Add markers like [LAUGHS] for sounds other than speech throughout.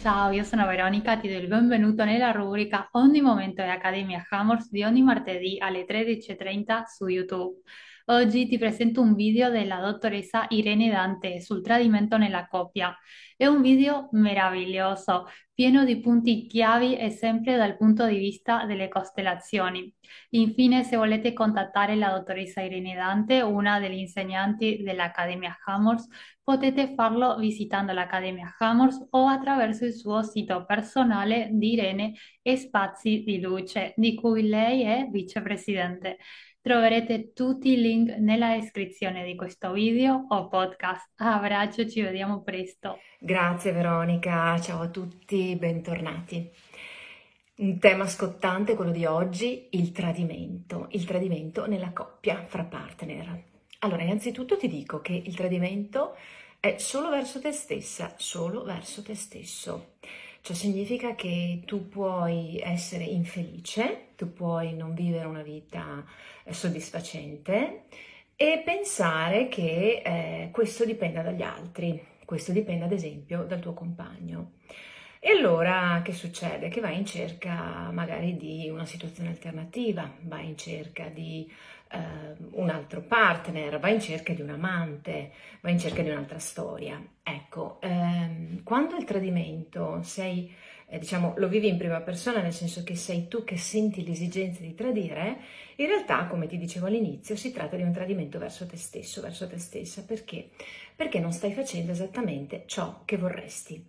Ciao, io sono Veronica, ti do il benvenuto nella rubrica Ogni momento è Accademia Hammers di ogni martedì alle 13.30 su YouTube. Oggi ti presento un video della dottoressa Irene Dante sul tradimento nella coppia. È un video meraviglioso, pieno di punti chiavi e sempre dal punto di vista delle costellazioni. Infine, se volete contattare la dottoressa Irene Dante, una degli insegnanti dell'Accademia Hammers, potete farlo visitando l'Accademia Hammers o attraverso il suo sito personale di Irene e Spazi di Luce, di cui lei è vicepresidente. Troverete tutti i link nella descrizione di questo video o podcast. Abbraccio, ci vediamo presto. Grazie Veronica, ciao a tutti, bentornati. Un tema scottante quello di oggi, il tradimento, il tradimento nella coppia fra partner. Allora, innanzitutto ti dico che il tradimento è solo verso te stessa, solo verso te stesso. Ciò significa che tu puoi essere infelice, tu puoi non vivere una vita eh, soddisfacente e pensare che eh, questo dipenda dagli altri, questo dipende ad esempio dal tuo compagno. E allora che succede? Che vai in cerca magari di una situazione alternativa, vai in cerca di un altro partner, vai in cerca di un amante, vai in cerca di un'altra storia. Ecco, ehm, quando il tradimento sei, eh, diciamo, lo vivi in prima persona, nel senso che sei tu che senti l'esigenza di tradire, in realtà, come ti dicevo all'inizio, si tratta di un tradimento verso te stesso, verso te stessa. Perché? Perché non stai facendo esattamente ciò che vorresti.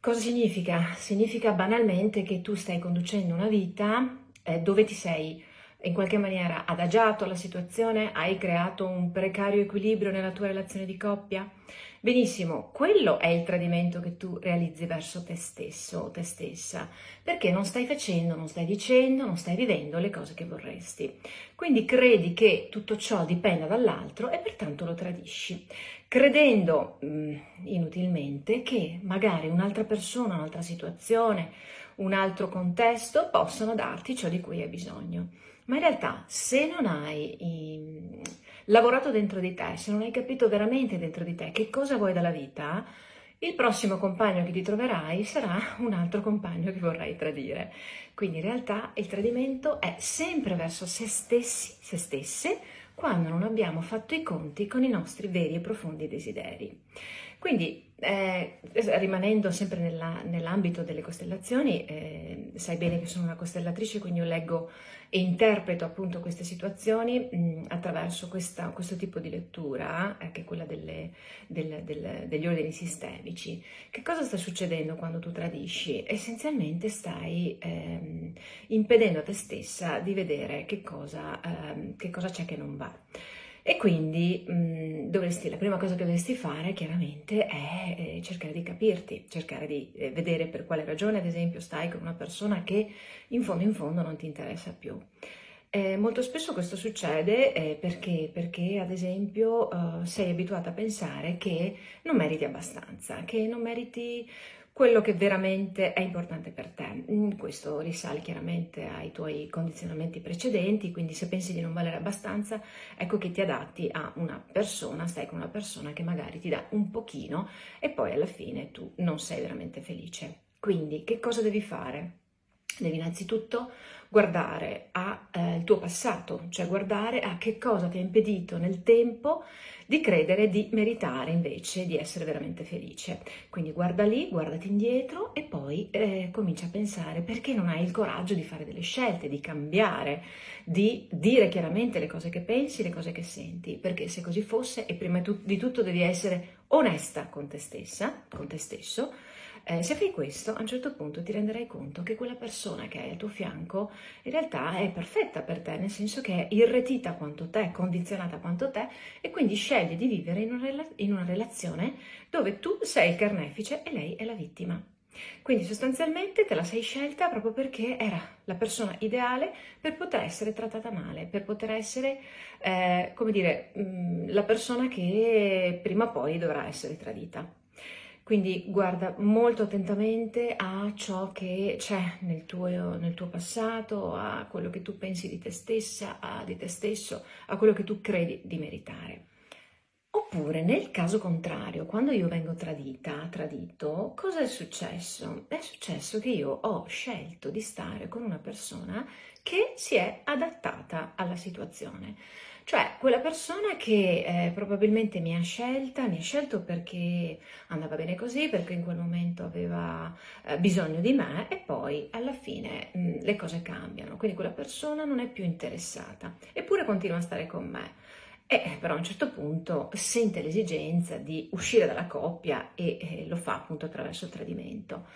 Cosa significa? Significa banalmente che tu stai conducendo una vita eh, dove ti sei in qualche maniera adagiato alla situazione, hai creato un precario equilibrio nella tua relazione di coppia. Benissimo, quello è il tradimento che tu realizzi verso te stesso o te stessa, perché non stai facendo, non stai dicendo, non stai vivendo le cose che vorresti. Quindi credi che tutto ciò dipenda dall'altro e pertanto lo tradisci, credendo mh, mm, inutilmente che magari un'altra persona, un'altra situazione, un altro contesto possano darti ciò di cui hai bisogno. Ma in realtà se non hai... In lavorato dentro di te, se non hai capito veramente dentro di te che cosa vuoi dalla vita, il prossimo compagno che ti troverai sarà [LAUGHS] un altro compagno che vorrai tradire. Quindi in realtà il tradimento è sempre verso se stessi, se stesse, quando non abbiamo fatto i conti con i nostri veri e profondi desideri. Quindi, eh, rimanendo sempre nella, nell'ambito delle costellazioni, eh, sai bene che sono una costellatrice, quindi io leggo e interpreto appunto queste situazioni mh, attraverso questa, questo tipo di lettura, eh, che è quella delle, del, del, degli ordini sistemici. Che cosa sta succedendo quando tu tradisci? Essenzialmente stai ehm, impedendo a te stessa di vedere che cosa, ehm, che cosa c'è che non va. E quindi mh, dovresti, la prima cosa che dovresti fare chiaramente è eh, cercare di capirti, cercare di eh, vedere per quale ragione ad esempio stai con una persona che in fondo in fondo non ti interessa più. Eh, molto spesso questo succede eh, perché, perché, ad esempio, uh, sei abituata a pensare che non meriti abbastanza, che non meriti quello che veramente è importante per te. Mm, questo risale chiaramente ai tuoi condizionamenti precedenti, quindi se pensi di non valere abbastanza, ecco che ti adatti a una persona, stai con una persona che magari ti dà un pochino e poi alla fine tu non sei veramente felice. Quindi che cosa devi fare? Devi innanzitutto guardare al eh, tuo passato, cioè guardare a che cosa ti ha impedito nel tempo di credere di meritare invece di essere veramente felice. Quindi guarda lì, guardati indietro e poi eh, comincia a pensare perché non hai il coraggio di fare delle scelte, di cambiare, di dire chiaramente le cose che pensi, le cose che senti, perché se così fosse e prima di tutto devi essere onesta con te stessa, con te stesso, eh, se fai questo, a un certo punto ti renderai conto che quella persona che hai al tuo fianco in realtà è perfetta per te, nel senso che è irretita quanto te, condizionata quanto te, e quindi scegli di vivere in una, rela- in una relazione dove tu sei il carnefice e lei è la vittima. Quindi sostanzialmente te la sei scelta proprio perché era la persona ideale per poter essere trattata male, per poter essere, eh, come dire, mh, mm, la persona che prima o poi dovrà essere tradita. Quindi guarda molto attentamente a ciò che c'è nel tuo, nel tuo, passato, a quello che tu pensi di te stessa, a, di te stesso, a quello che tu credi di meritare. Oppure nel caso contrario, quando io vengo tradita, tradito, cosa è successo? È successo che io ho scelto di stare con una persona che si è adattata alla situazione. Cioè, quella persona che eh, probabilmente mi ha scelta, mi ha scelto perché andava bene così, perché in quel momento aveva eh, bisogno di me e poi alla fine mh, mm, le cose cambiano. Quindi quella persona non è più interessata, eppure continua a stare con me. E però a un certo punto sente l'esigenza di uscire dalla coppia e eh, lo fa appunto attraverso il tradimento.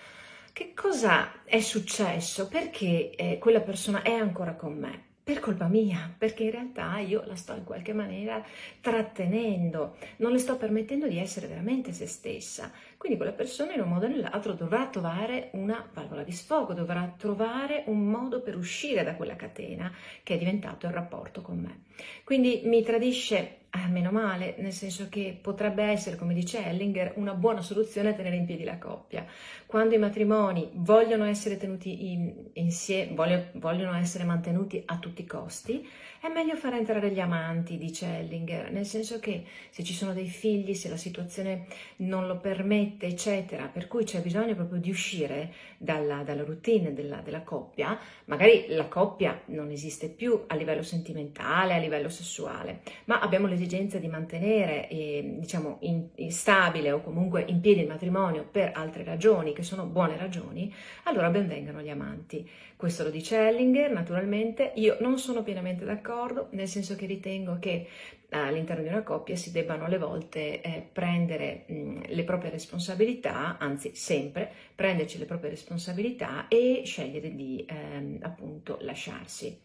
Che cosa è successo? Perché eh, quella persona è ancora con me? Per colpa mia, perché in realtà io la sto in qualche maniera trattenendo, non le sto permettendo di essere veramente se stessa. Quindi quella persona in un modo o nell'altro dovrà trovare una valvola di sfogo, dovrà trovare un modo per uscire da quella catena che è diventato il rapporto con me. Quindi mi tradisce eh, meno male, nel senso che potrebbe essere, come dice Ellinger, una buona soluzione tenere in piedi la coppia. Quando i matrimoni vogliono essere tenuti in, insieme, voglio, vogliono essere mantenuti a tutti i costi, è meglio far entrare gli amanti, dice Ellinger, nel senso che se ci sono dei figli, se la situazione non lo permette, eccetera, per cui c'è bisogno proprio di uscire dalla, dalla routine della, della coppia, magari la coppia non esiste più a livello sentimentale, a livello sessuale, ma abbiamo l'esigenza di mantenere, eh, diciamo, in, in stabile o comunque in piedi il matrimonio per altre ragioni, che sono buone ragioni, allora benvengano gli amanti. Questo lo dice Ellinger, naturalmente, io non sono pienamente d'accordo, nel senso che ritengo che all'interno di una coppia si debbano alle volte eh, prendere mh, le proprie responsabilità, anzi sempre prenderci le proprie responsabilità e scegliere di ehm, appunto lasciarsi.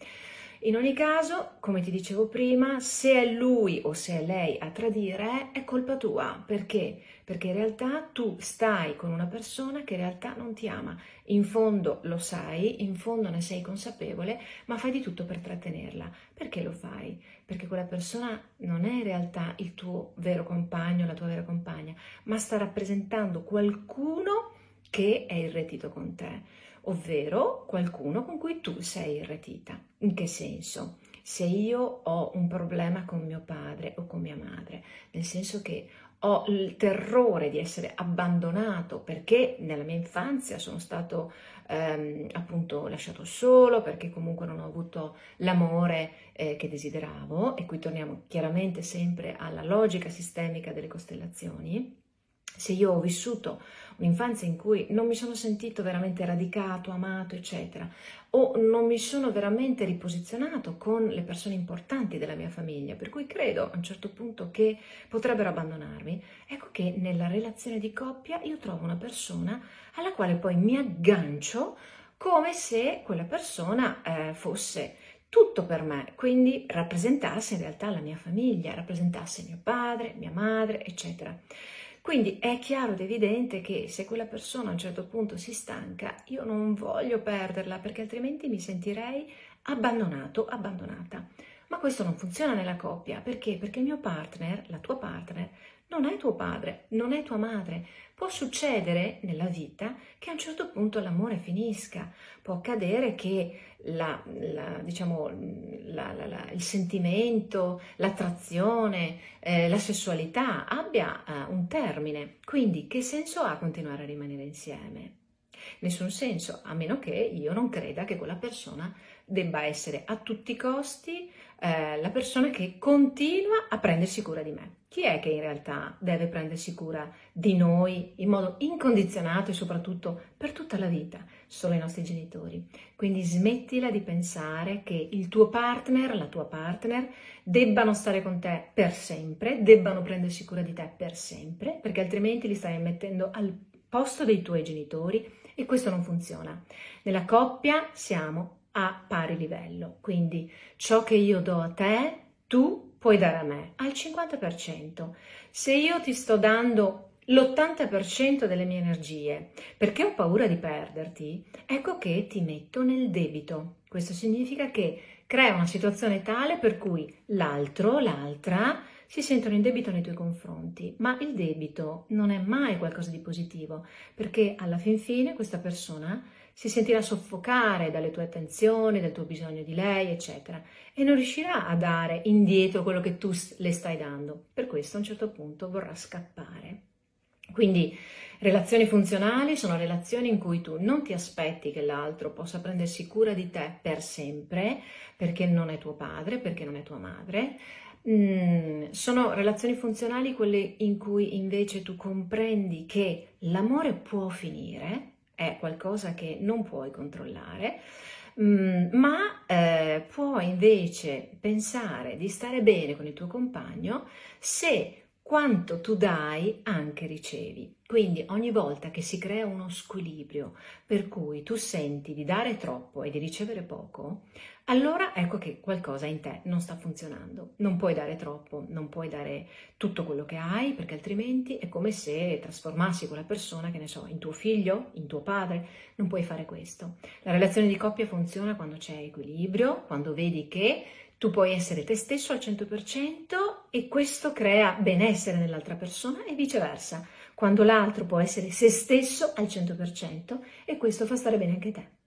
In ogni caso, come ti dicevo prima, se è lui o se è lei a tradire, è colpa tua. Perché? Perché in realtà tu stai con una persona che in realtà non ti ama. In fondo lo sai, in fondo ne sei consapevole, ma fai di tutto per trattenerla. Perché lo fai? Perché quella persona non è in realtà il tuo vero compagno, la tua vera compagna, ma sta rappresentando qualcuno che è irretito con te ovvero qualcuno con cui tu sei irretita. In che senso? Se io ho un problema con mio padre o con mia madre, nel senso che ho il terrore di essere abbandonato perché nella mia infanzia sono stato ehm, appunto lasciato solo, perché comunque non ho avuto l'amore eh, che desideravo, e qui torniamo chiaramente sempre alla logica sistemica delle costellazioni se io ho vissuto un'infanzia in cui non mi sono sentito veramente radicato, amato, eccetera, o non mi sono veramente riposizionato con le persone importanti della mia famiglia, per cui credo a un certo punto che potrebbero abbandonarmi, ecco che nella relazione di coppia io trovo una persona alla quale poi mi aggancio come se quella persona eh, fosse tutto per me, quindi rappresentasse in realtà la mia famiglia, rappresentasse mio padre, mia madre, eccetera. Quindi è chiaro ed evidente che se quella persona a un certo punto si stanca, io non voglio perderla perché altrimenti mi sentirei abbandonato, abbandonata. Ma questo non funziona nella coppia, perché? Perché il mio partner, la tua partner, non è tuo padre, non è tua madre. Può succedere nella vita che a un certo punto l'amore finisca, può accadere che la, la, diciamo, la, il sentimento, l'attrazione, eh, la sessualità abbia uh, un termine. Quindi che senso ha continuare a rimanere insieme? Nessun senso, a meno che io non creda che quella persona debba essere a tutti i costi eh, la persona che continua a prendersi cura di me. Chi è che in realtà deve prendersi cura di noi in modo incondizionato e soprattutto per tutta la vita? Solo i nostri genitori. Quindi smettila di pensare che il tuo partner, la tua partner, debbano stare con te per sempre, debbano prendersi cura di te per sempre, perché altrimenti li stai mettendo al posto dei tuoi genitori e questo non funziona. Nella coppia siamo a pari livello, quindi ciò che io do a te, tu puoi dare a me al 50%. Se io ti sto dando l'80% delle mie energie perché ho paura di perderti, ecco che ti metto nel debito. Questo significa che crea una situazione tale per cui l'altro, l'altra, si sentono in debito nei tuoi confronti, ma il debito non è mai qualcosa di positivo, perché alla fin fine questa persona si sentirà soffocare dalle tue attenzioni, dal tuo bisogno di lei, eccetera, e non riuscirà a dare indietro quello che tu le stai dando. Per questo a un certo punto vorrà scappare. Quindi relazioni funzionali sono relazioni in cui tu non ti aspetti che l'altro possa prendersi cura di te per sempre, perché non è tuo padre, perché non è tua madre. Mm, sono relazioni funzionali quelle in cui invece tu comprendi che l'amore può finire, è qualcosa che non puoi controllare, mm, ma eh, puoi invece pensare di stare bene con il tuo compagno se quanto tu dai anche ricevi. Quindi ogni volta che si crea uno squilibrio per cui tu senti di dare troppo e di ricevere poco, allora ecco che qualcosa in te non sta funzionando. Non puoi dare troppo, non puoi dare tutto quello che hai, perché altrimenti è come se trasformassi quella persona, che ne so, in tuo figlio, in tuo padre. Non puoi fare questo. La relazione di coppia funziona quando c'è equilibrio, quando vedi che tu puoi essere te stesso al 100% e questo crea benessere nell'altra persona e viceversa, quando l'altro può essere se stesso al 100% e questo fa stare bene anche te.